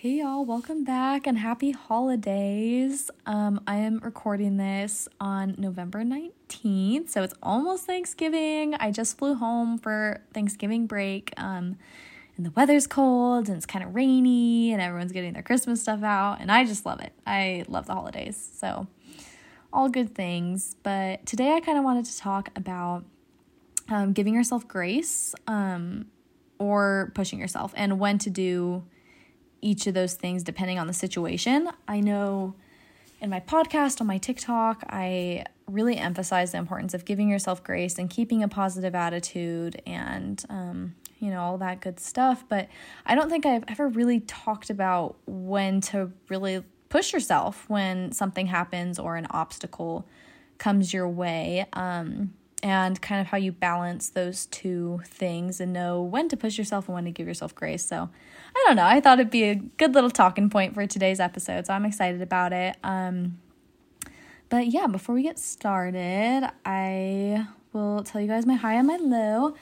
Hey y'all, welcome back and happy holidays. Um, I am recording this on November 19th, so it's almost Thanksgiving. I just flew home for Thanksgiving break. Um, and the weather's cold and it's kind of rainy and everyone's getting their Christmas stuff out, and I just love it. I love the holidays. So, all good things. But today I kind of wanted to talk about um, giving yourself grace um, or pushing yourself and when to do each of those things depending on the situation. I know in my podcast, on my TikTok, I really emphasize the importance of giving yourself grace and keeping a positive attitude and, um, you know, all that good stuff. But I don't think I've ever really talked about when to really push yourself when something happens or an obstacle comes your way. Um, and kind of how you balance those two things and know when to push yourself and when to give yourself grace. So, I don't know. I thought it'd be a good little talking point for today's episode. So, I'm excited about it. Um, but yeah, before we get started, I will tell you guys my high and my low.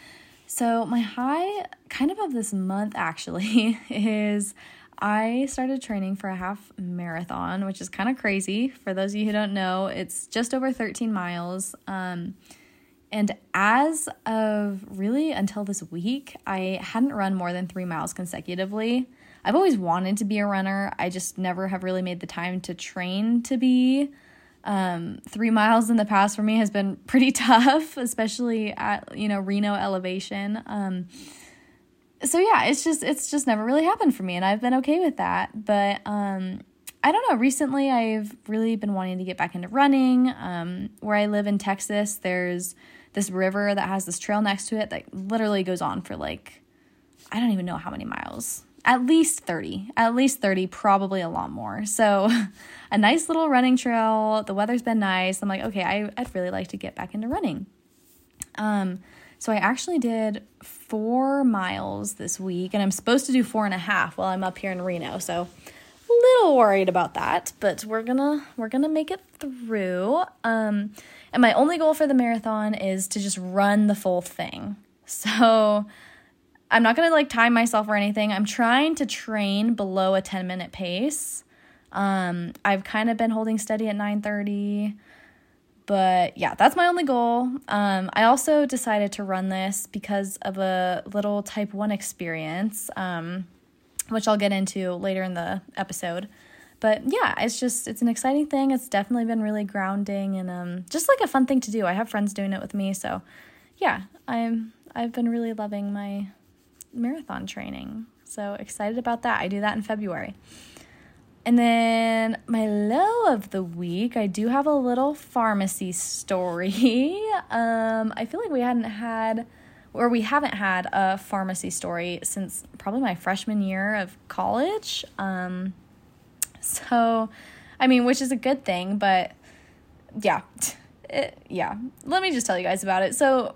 So, my high kind of of this month actually is I started training for a half marathon, which is kind of crazy. For those of you who don't know, it's just over 13 miles. Um, and as of really until this week, I hadn't run more than three miles consecutively. I've always wanted to be a runner. I just never have really made the time to train to be. Um, three miles in the past for me has been pretty tough, especially at you know Reno elevation. Um, so yeah, it's just it's just never really happened for me, and I've been okay with that. But um, I don't know. Recently, I've really been wanting to get back into running. Um, where I live in Texas, there's this river that has this trail next to it that literally goes on for like I don't even know how many miles. At least 30. At least 30, probably a lot more. So, a nice little running trail. The weather's been nice. I'm like, okay, I, I'd really like to get back into running. Um, so I actually did four miles this week, and I'm supposed to do four and a half while I'm up here in Reno. So little worried about that, but we're gonna we're gonna make it through. Um, and my only goal for the marathon is to just run the full thing. So I'm not to like time myself or anything. I'm trying to train below a 10 minute pace. Um, I've kind of been holding steady at 9:30, but yeah, that's my only goal. Um, I also decided to run this because of a little type 1 experience, um, which I'll get into later in the episode but yeah, it's just it's an exciting thing. It's definitely been really grounding and um just like a fun thing to do. I have friends doing it with me, so yeah, I'm I've been really loving my marathon training. So excited about that. I do that in February. And then my low of the week, I do have a little pharmacy story. um, I feel like we hadn't had, or we haven't had a pharmacy story since probably my freshman year of college. Um, so, I mean, which is a good thing, but yeah. It, yeah. Let me just tell you guys about it. So,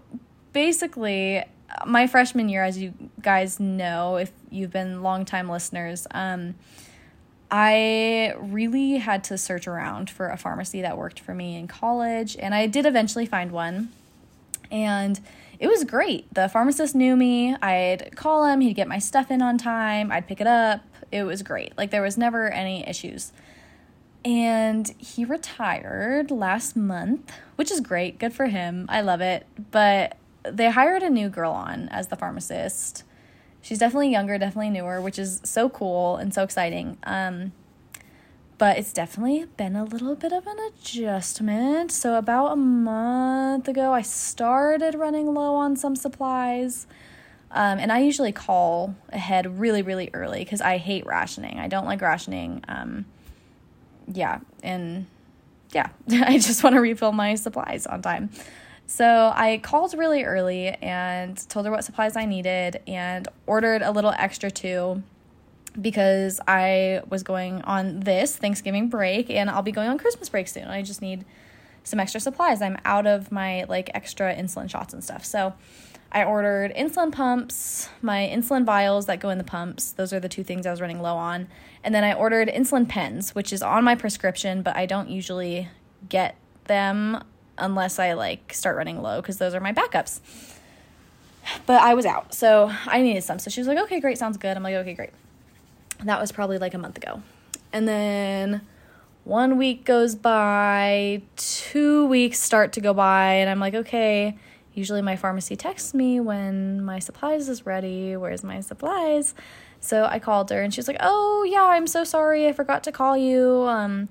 basically, my freshman year, as you guys know, if you've been longtime listeners, um, I really had to search around for a pharmacy that worked for me in college, and I did eventually find one. And it was great. The pharmacist knew me. I'd call him, he'd get my stuff in on time, I'd pick it up. It was great. Like there was never any issues. And he retired last month, which is great. Good for him. I love it. But they hired a new girl on as the pharmacist. She's definitely younger, definitely newer, which is so cool and so exciting. Um, but it's definitely been a little bit of an adjustment. So, about a month ago, I started running low on some supplies. Um, and I usually call ahead really, really early because I hate rationing. I don't like rationing. Um, yeah, and yeah, I just want to refill my supplies on time. So I called really early and told her what supplies I needed and ordered a little extra too because I was going on this Thanksgiving break and I'll be going on Christmas break soon. I just need some extra supplies. I'm out of my like extra insulin shots and stuff. So I ordered insulin pumps, my insulin vials that go in the pumps. Those are the two things I was running low on. And then I ordered insulin pens, which is on my prescription, but I don't usually get them unless I like start running low because those are my backups. But I was out, so I needed some. So she was like, "Okay, great, sounds good." I'm like, "Okay, great." That was probably like a month ago. And then one week goes by, two weeks start to go by, and I'm like, okay, usually my pharmacy texts me when my supplies is ready. Where's my supplies? So I called her and she was like, "Oh, yeah, I'm so sorry. I forgot to call you. Um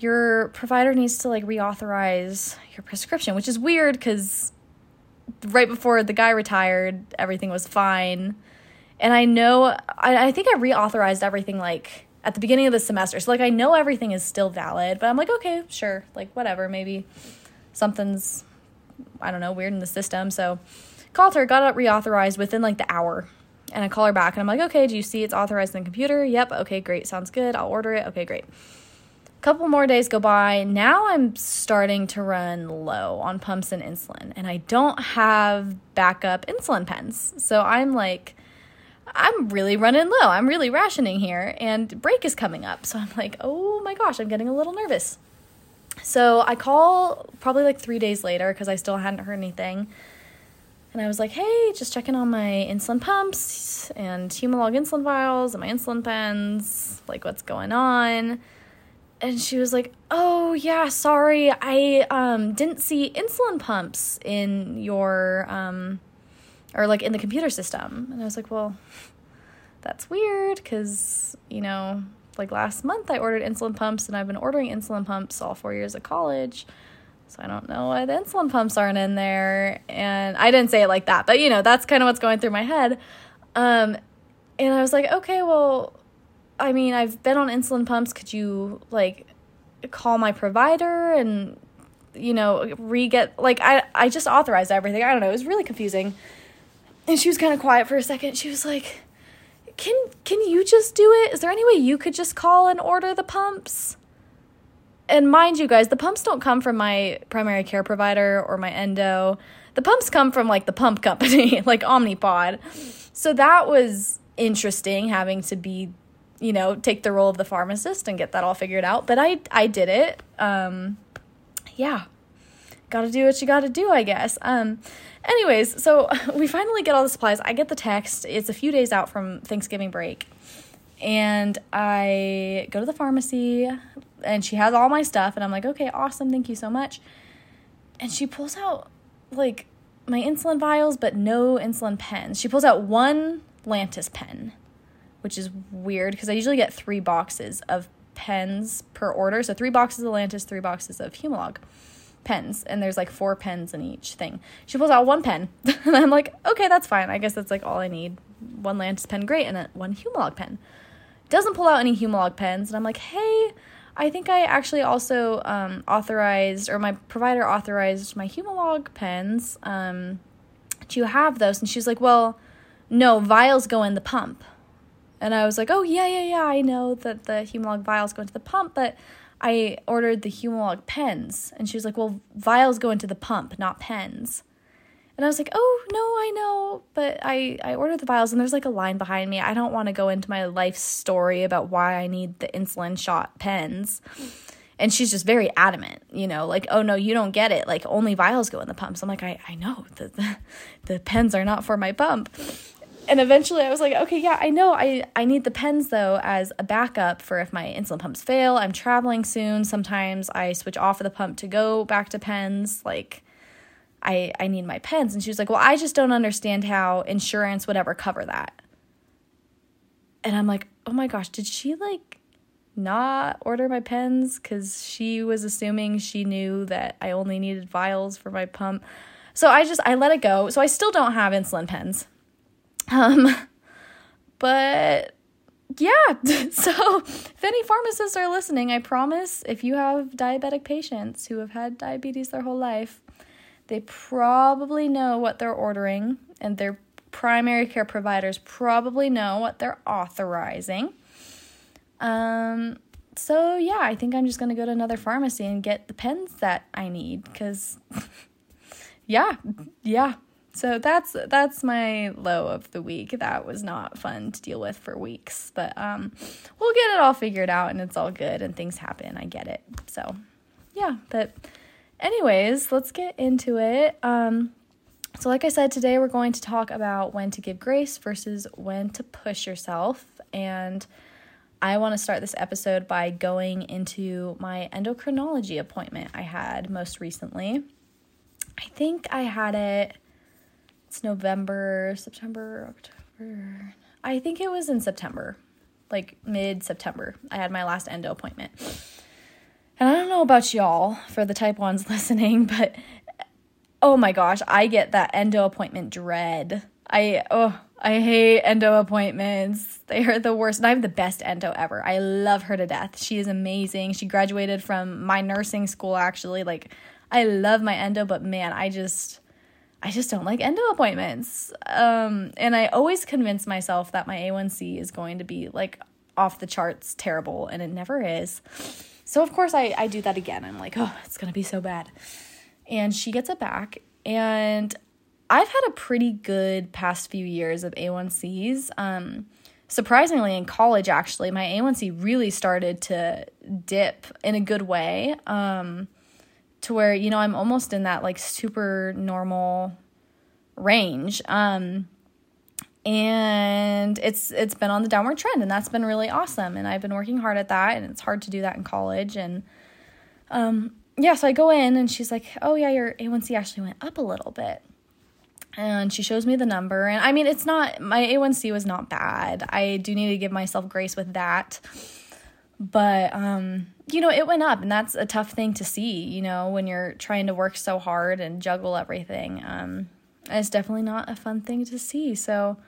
your provider needs to like reauthorize your prescription, which is weird cuz right before the guy retired, everything was fine. And I know I, I think I reauthorized everything like at the beginning of the semester. So like I know everything is still valid, but I'm like, okay, sure, like whatever, maybe something's I don't know, weird in the system. So called her, got it reauthorized within like the hour. And I call her back and I'm like, okay, do you see it's authorized in the computer? Yep, okay, great, sounds good. I'll order it. Okay, great. A couple more days go by. Now I'm starting to run low on pumps and insulin, and I don't have backup insulin pens. So I'm like, I'm really running low. I'm really rationing here, and break is coming up. So I'm like, oh my gosh, I'm getting a little nervous. So I call probably like three days later because I still hadn't heard anything. And I was like, hey, just checking on my insulin pumps and Humalog insulin vials and my insulin pens, like what's going on. And she was like, oh, yeah, sorry, I um, didn't see insulin pumps in your, um, or like in the computer system. And I was like, well, that's weird because, you know, like last month I ordered insulin pumps and I've been ordering insulin pumps all four years of college. So I don't know why the insulin pumps aren't in there. And I didn't say it like that, but you know, that's kind of what's going through my head. Um, and I was like, okay, well, I mean, I've been on insulin pumps. Could you like call my provider and you know, re get like I I just authorized everything. I don't know. It was really confusing. And she was kind of quiet for a second. She was like, can can you just do it? Is there any way you could just call and order the pumps? And mind you guys, the pumps don't come from my primary care provider or my endo. The pumps come from like the pump company, like Omnipod. So that was interesting having to be, you know, take the role of the pharmacist and get that all figured out. But I I did it. Um yeah. Got to do what you got to do, I guess. Um Anyways, so we finally get all the supplies. I get the text. It's a few days out from Thanksgiving break. And I go to the pharmacy and she has all my stuff and I'm like, "Okay, awesome. Thank you so much." And she pulls out like my insulin vials but no insulin pens. She pulls out one Lantus pen, which is weird because I usually get 3 boxes of pens per order. So 3 boxes of Lantus, 3 boxes of Humalog pens and there's like four pens in each thing. She pulls out one pen and I'm like, okay, that's fine. I guess that's like all I need. One Lantus pen, great, and a, one Humalog pen. Doesn't pull out any Humalog pens and I'm like, hey, I think I actually also um, authorized or my provider authorized my Humalog pens. Um, do you have those? And she's like, well, no, vials go in the pump. And I was like, oh, yeah, yeah, yeah, I know that the Humalog vials go into the pump, but I ordered the Humalog pens. And she was like, Well, vials go into the pump, not pens. And I was like, Oh, no, I know. But I, I ordered the vials, and there's like a line behind me. I don't want to go into my life story about why I need the insulin shot pens. And she's just very adamant, you know, like, oh no, you don't get it. Like only vials go in the pumps. I'm like, I, I know the, the the pens are not for my pump and eventually I was like, okay, yeah, I know I, I need the pens though as a backup for if my insulin pumps fail. I'm traveling soon. Sometimes I switch off of the pump to go back to pens. Like I I need my pens. And she was like, Well, I just don't understand how insurance would ever cover that. And I'm like, oh my gosh, did she like not order my pens? Cause she was assuming she knew that I only needed vials for my pump. So I just I let it go. So I still don't have insulin pens um, but yeah, so if any pharmacists are listening, I promise if you have diabetic patients who have had diabetes their whole life, they probably know what they're ordering, and their primary care providers probably know what they're authorizing. Um, so yeah, I think I'm just gonna go to another pharmacy and get the pens that I need because, yeah, yeah, so that's that's my low of the week. That was not fun to deal with for weeks, but um, we'll get it all figured out and it's all good and things happen. I get it. So yeah, but anyways, let's get into it. Um, so like I said, today we're going to talk about when to give grace versus when to push yourself and I want to start this episode by going into my endocrinology appointment I had most recently. I think I had it, it's November, September, October. I think it was in September, like mid September. I had my last endo appointment. And I don't know about y'all for the type 1s listening, but oh my gosh, I get that endo appointment dread. I, oh, I hate endo appointments. They are the worst. And I have the best endo ever. I love her to death. She is amazing. She graduated from my nursing school actually. Like I love my endo, but man, I just I just don't like endo appointments. Um, and I always convince myself that my A1C is going to be like off the charts terrible, and it never is. So, of course, I, I do that again. I'm like, oh, it's going to be so bad. And she gets it back. And I've had a pretty good past few years of A1Cs. Um, surprisingly, in college, actually, my A1C really started to dip in a good way. Um, to where you know I'm almost in that like super normal range. Um and it's it's been on the downward trend and that's been really awesome and I've been working hard at that and it's hard to do that in college and um yeah, so I go in and she's like, "Oh yeah, your A1C actually went up a little bit." And she shows me the number and I mean, it's not my A1C was not bad. I do need to give myself grace with that. But um you know, it went up, and that's a tough thing to see, you know, when you're trying to work so hard and juggle everything. Um, it's definitely not a fun thing to see. So,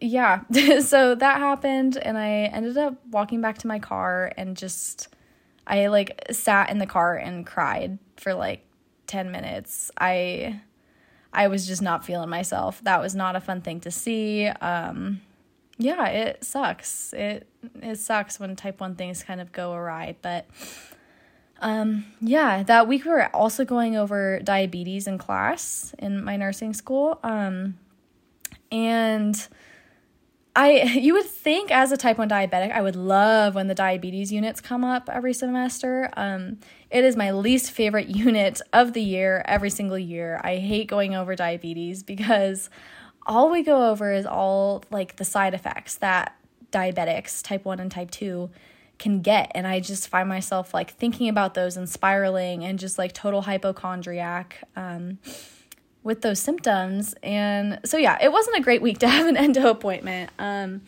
yeah, so that happened, and I ended up walking back to my car and just, I like sat in the car and cried for like 10 minutes. I, I was just not feeling myself. That was not a fun thing to see. Um, yeah, it sucks. It it sucks when type 1 things kind of go awry, but um yeah, that week we were also going over diabetes in class in my nursing school. Um and I you would think as a type 1 diabetic, I would love when the diabetes units come up every semester. Um it is my least favorite unit of the year every single year. I hate going over diabetes because all we go over is all like the side effects that diabetics, type 1 and type 2, can get. And I just find myself like thinking about those and spiraling and just like total hypochondriac um, with those symptoms. And so, yeah, it wasn't a great week to have an endo appointment. Um,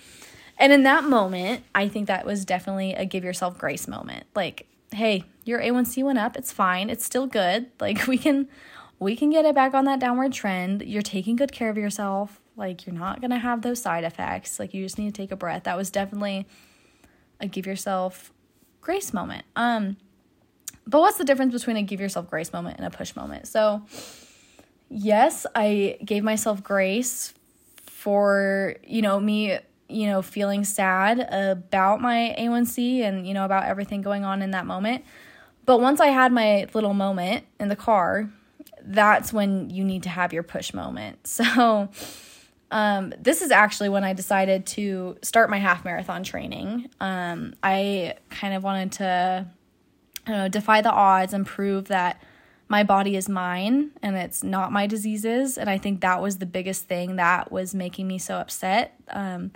and in that moment, I think that was definitely a give yourself grace moment. Like, hey, your A1C went up. It's fine. It's still good. Like, we can we can get it back on that downward trend. You're taking good care of yourself. Like, you're not going to have those side effects. Like, you just need to take a breath. That was definitely a give yourself grace moment. Um, but what's the difference between a give yourself grace moment and a push moment? So, yes, I gave myself grace for, you know, me, you know, feeling sad about my A1C and, you know, about everything going on in that moment. But once I had my little moment in the car, that's when you need to have your push moment. So, um, this is actually when I decided to start my half marathon training. Um, I kind of wanted to, I don't know, defy the odds and prove that my body is mine and it's not my diseases. And I think that was the biggest thing that was making me so upset. Um,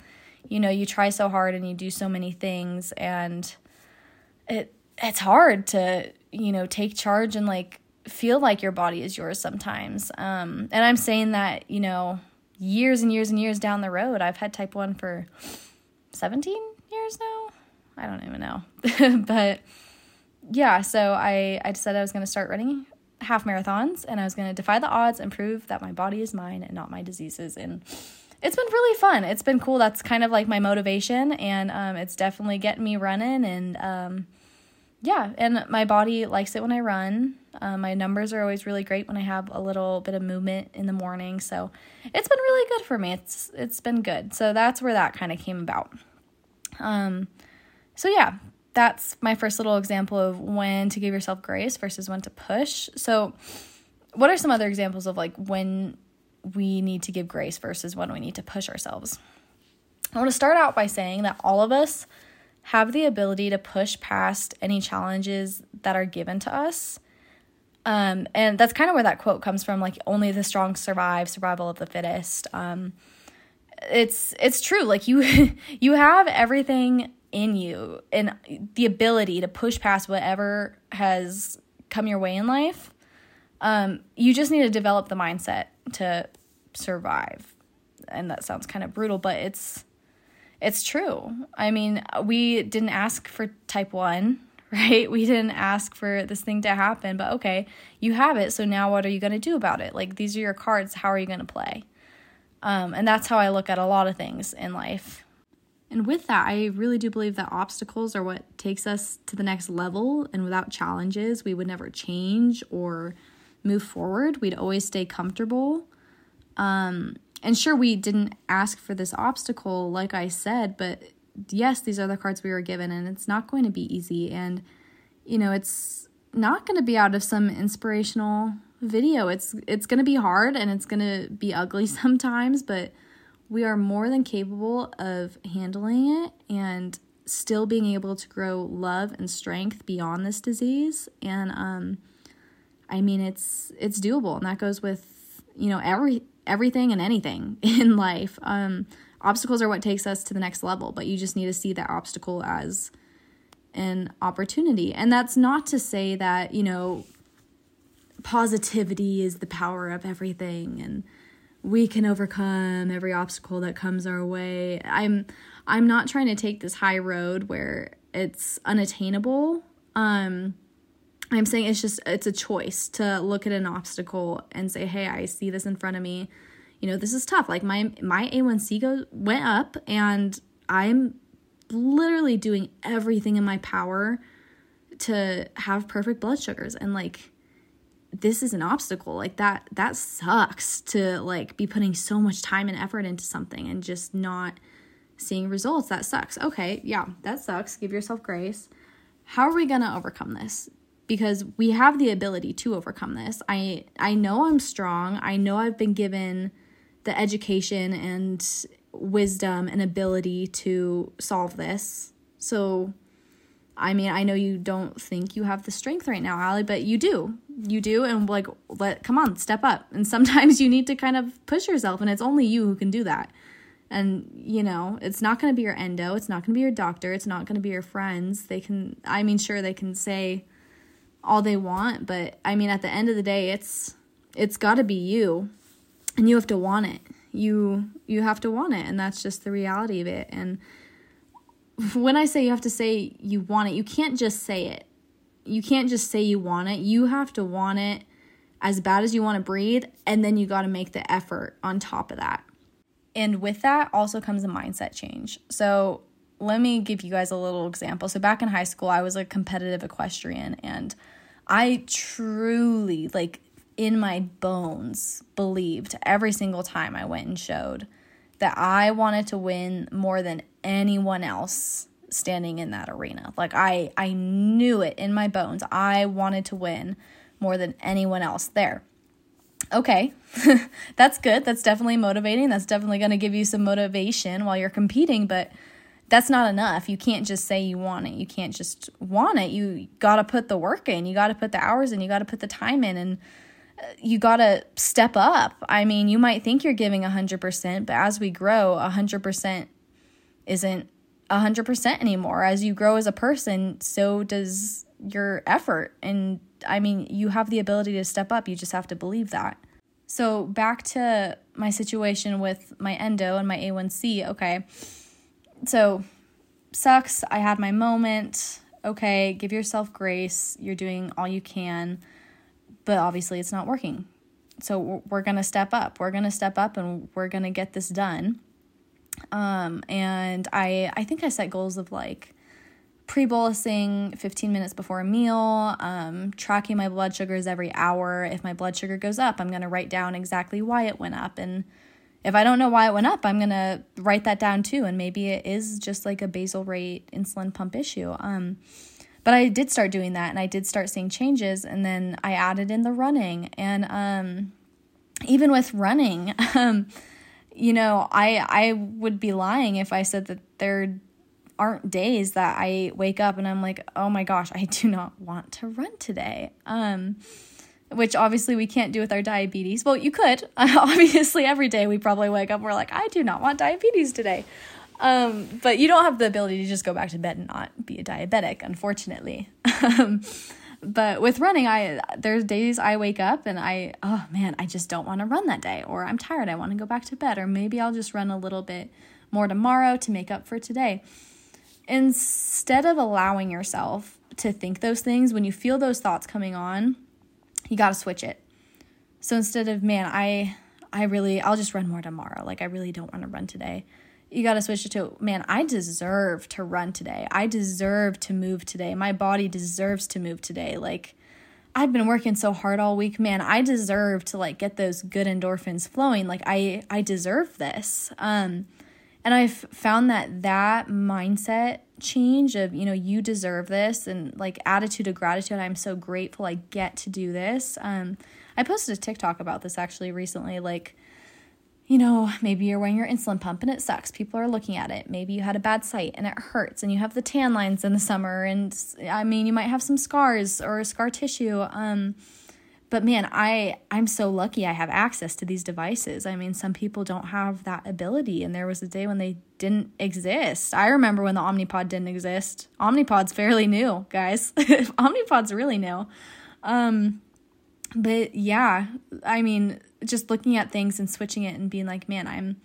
you know, you try so hard and you do so many things, and it it's hard to you know take charge and like feel like your body is yours sometimes. Um, and I'm saying that, you know, years and years and years down the road. I've had type 1 for 17 years now. I don't even know. but yeah, so I, I decided I was going to start running half marathons and I was going to defy the odds and prove that my body is mine and not my diseases. And it's been really fun. It's been cool. That's kind of like my motivation. And um, it's definitely getting me running. And um, yeah, and my body likes it when I run. Um, my numbers are always really great when I have a little bit of movement in the morning. So it's been really good for me. It's it's been good. So that's where that kind of came about. Um, so yeah, that's my first little example of when to give yourself grace versus when to push. So what are some other examples of like when we need to give grace versus when we need to push ourselves? I want to start out by saying that all of us have the ability to push past any challenges that are given to us. Um, and that's kind of where that quote comes from like only the strong survive survival of the fittest um, it's it's true like you you have everything in you and the ability to push past whatever has come your way in life. Um, you just need to develop the mindset to survive. And that sounds kind of brutal, but it's it's true. I mean, we didn't ask for type 1, right? We didn't ask for this thing to happen, but okay, you have it. So now what are you going to do about it? Like these are your cards. How are you going to play? Um, and that's how I look at a lot of things in life. And with that, I really do believe that obstacles are what takes us to the next level. And without challenges, we would never change or move forward. We'd always stay comfortable. Um, and sure, we didn't ask for this obstacle, like I said, but yes, these are the cards we were given, and it's not going to be easy. And, you know, it's not going to be out of some inspirational video. It's it's going to be hard and it's going to be ugly sometimes, but we are more than capable of handling it and still being able to grow love and strength beyond this disease. And um I mean it's it's doable and that goes with you know every everything and anything in life. Um obstacles are what takes us to the next level, but you just need to see that obstacle as an opportunity. And that's not to say that, you know, positivity is the power of everything and we can overcome every obstacle that comes our way. I'm I'm not trying to take this high road where it's unattainable. Um I'm saying it's just it's a choice to look at an obstacle and say, "Hey, I see this in front of me. You know, this is tough. Like my my A1C go went up and I'm literally doing everything in my power to have perfect blood sugars. And like this is an obstacle. Like that that sucks to like be putting so much time and effort into something and just not seeing results. That sucks. Okay yeah that sucks. Give yourself grace. How are we going to overcome this? Because we have the ability to overcome this. I i know i'm strong. I know i've been given the education and wisdom and ability to solve this so I mean, I know you don't think you have the strength right now, Allie, but you do. You do, and like, let come on, step up. And sometimes you need to kind of push yourself, and it's only you who can do that. And you know, it's not going to be your endo, it's not going to be your doctor, it's not going to be your friends. They can, I mean, sure, they can say all they want, but I mean, at the end of the day, it's it's got to be you, and you have to want it. You you have to want it, and that's just the reality of it. And when I say you have to say you want it, you can't just say it. You can't just say you want it. You have to want it as bad as you want to breathe, and then you got to make the effort on top of that. And with that also comes a mindset change. So, let me give you guys a little example. So, back in high school, I was a competitive equestrian, and I truly, like, in my bones, believed every single time I went and showed that I wanted to win more than anyone else standing in that arena. Like I I knew it in my bones. I wanted to win more than anyone else there. Okay. That's good. That's definitely motivating. That's definitely going to give you some motivation while you're competing, but that's not enough. You can't just say you want it. You can't just want it. You got to put the work in. You got to put the hours in. You got to put the time in and you got to step up. I mean, you might think you're giving 100%, but as we grow, 100% isn't 100% anymore. As you grow as a person, so does your effort. And I mean, you have the ability to step up. You just have to believe that. So, back to my situation with my endo and my A1C. Okay. So, sucks. I had my moment. Okay, give yourself grace. You're doing all you can but obviously it's not working. So we're going to step up. We're going to step up and we're going to get this done. Um, and I I think I set goals of like pre-bolusing 15 minutes before a meal, um, tracking my blood sugars every hour. If my blood sugar goes up, I'm going to write down exactly why it went up and if I don't know why it went up, I'm going to write that down too and maybe it is just like a basal rate insulin pump issue. Um, but I did start doing that and I did start seeing changes and then I added in the running and um even with running um you know I I would be lying if I said that there aren't days that I wake up and I'm like oh my gosh I do not want to run today um which obviously we can't do with our diabetes. Well, you could. obviously every day we probably wake up we're like I do not want diabetes today. Um, but you don't have the ability to just go back to bed and not be a diabetic, unfortunately. Um, but with running, I there's days I wake up and I oh man, I just don't want to run that day, or I'm tired, I want to go back to bed, or maybe I'll just run a little bit more tomorrow to make up for today. Instead of allowing yourself to think those things, when you feel those thoughts coming on, you got to switch it. So instead of man, I I really I'll just run more tomorrow. Like I really don't want to run today. You got to switch it to man, I deserve to run today. I deserve to move today. My body deserves to move today. Like I've been working so hard all week, man. I deserve to like get those good endorphins flowing. Like I I deserve this. Um and I've found that that mindset change of, you know, you deserve this and like attitude of gratitude, I'm so grateful I get to do this. Um, I posted a TikTok about this actually recently. Like, you know, maybe you're wearing your insulin pump and it sucks. People are looking at it. Maybe you had a bad sight and it hurts and you have the tan lines in the summer. And I mean, you might have some scars or scar tissue. Um, but man i i'm so lucky i have access to these devices i mean some people don't have that ability and there was a day when they didn't exist i remember when the omnipod didn't exist omnipod's fairly new guys omnipod's really new um but yeah i mean just looking at things and switching it and being like man i'm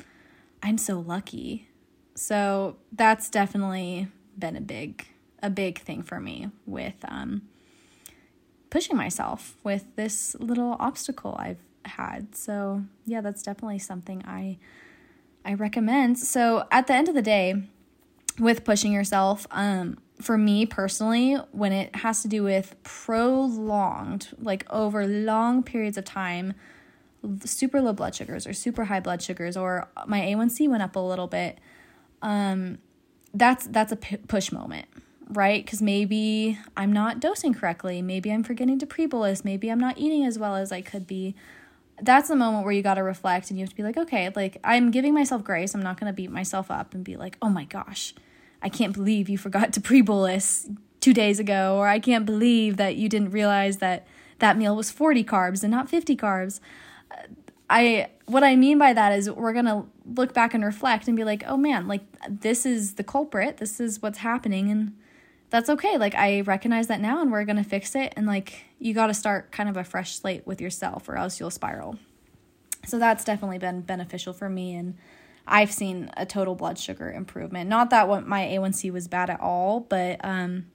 i'm so lucky so that's definitely been a big a big thing for me with um pushing myself with this little obstacle I've had. So, yeah, that's definitely something I I recommend. So, at the end of the day, with pushing yourself, um for me personally, when it has to do with prolonged, like over long periods of time, super low blood sugars or super high blood sugars or my A1C went up a little bit, um that's that's a push moment right? Because maybe I'm not dosing correctly. Maybe I'm forgetting to pre bolus. Maybe I'm not eating as well as I could be. That's the moment where you got to reflect and you have to be like, okay, like I'm giving myself grace. I'm not going to beat myself up and be like, oh my gosh, I can't believe you forgot to pre bolus two days ago, or I can't believe that you didn't realize that that meal was 40 carbs and not 50 carbs. I what I mean by that is we're going to look back and reflect and be like, "Oh man, like this is the culprit. This is what's happening and that's okay. Like I recognize that now and we're going to fix it and like you got to start kind of a fresh slate with yourself or else you'll spiral. So that's definitely been beneficial for me and I've seen a total blood sugar improvement. Not that what my A1C was bad at all, but um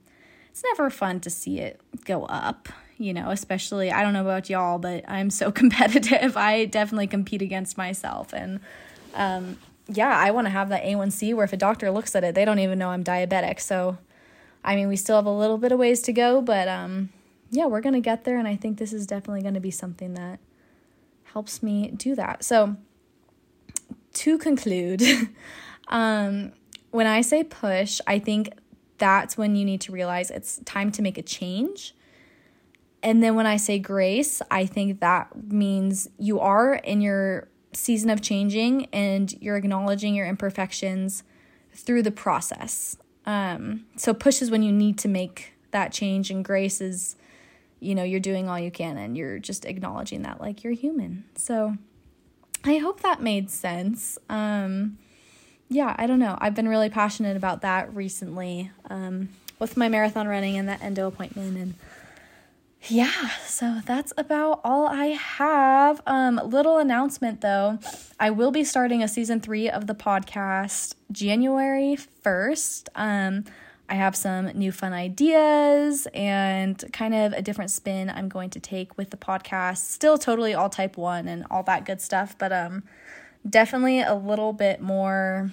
it's never fun to see it go up, you know, especially I don't know about y'all, but I'm so competitive. I definitely compete against myself and um yeah, I want to have that A1C where if a doctor looks at it, they don't even know I'm diabetic. So I mean, we still have a little bit of ways to go, but um, yeah, we're going to get there. And I think this is definitely going to be something that helps me do that. So, to conclude, um, when I say push, I think that's when you need to realize it's time to make a change. And then when I say grace, I think that means you are in your season of changing and you're acknowledging your imperfections through the process. Um, so push is when you need to make that change, and grace is, you know, you're doing all you can and you're just acknowledging that like you're human. So I hope that made sense. Um, yeah, I don't know. I've been really passionate about that recently um, with my marathon running and that endo appointment and yeah, so that's about all I have. Um, little announcement though, I will be starting a season three of the podcast January 1st. Um, I have some new fun ideas and kind of a different spin I'm going to take with the podcast. Still totally all type one and all that good stuff, but um, definitely a little bit more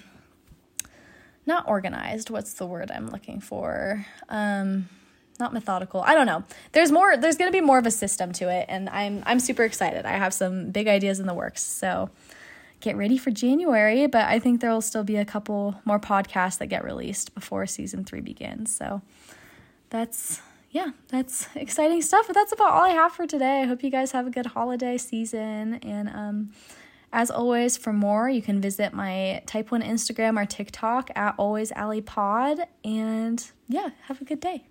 not organized. What's the word I'm looking for? Um, not methodical. I don't know. There's more there's going to be more of a system to it and I'm I'm super excited. I have some big ideas in the works. So get ready for January, but I think there will still be a couple more podcasts that get released before season 3 begins. So that's yeah, that's exciting stuff. But that's about all I have for today. I hope you guys have a good holiday season and um as always, for more, you can visit my Type 1 Instagram or TikTok at Always Pod. And yeah, have a good day.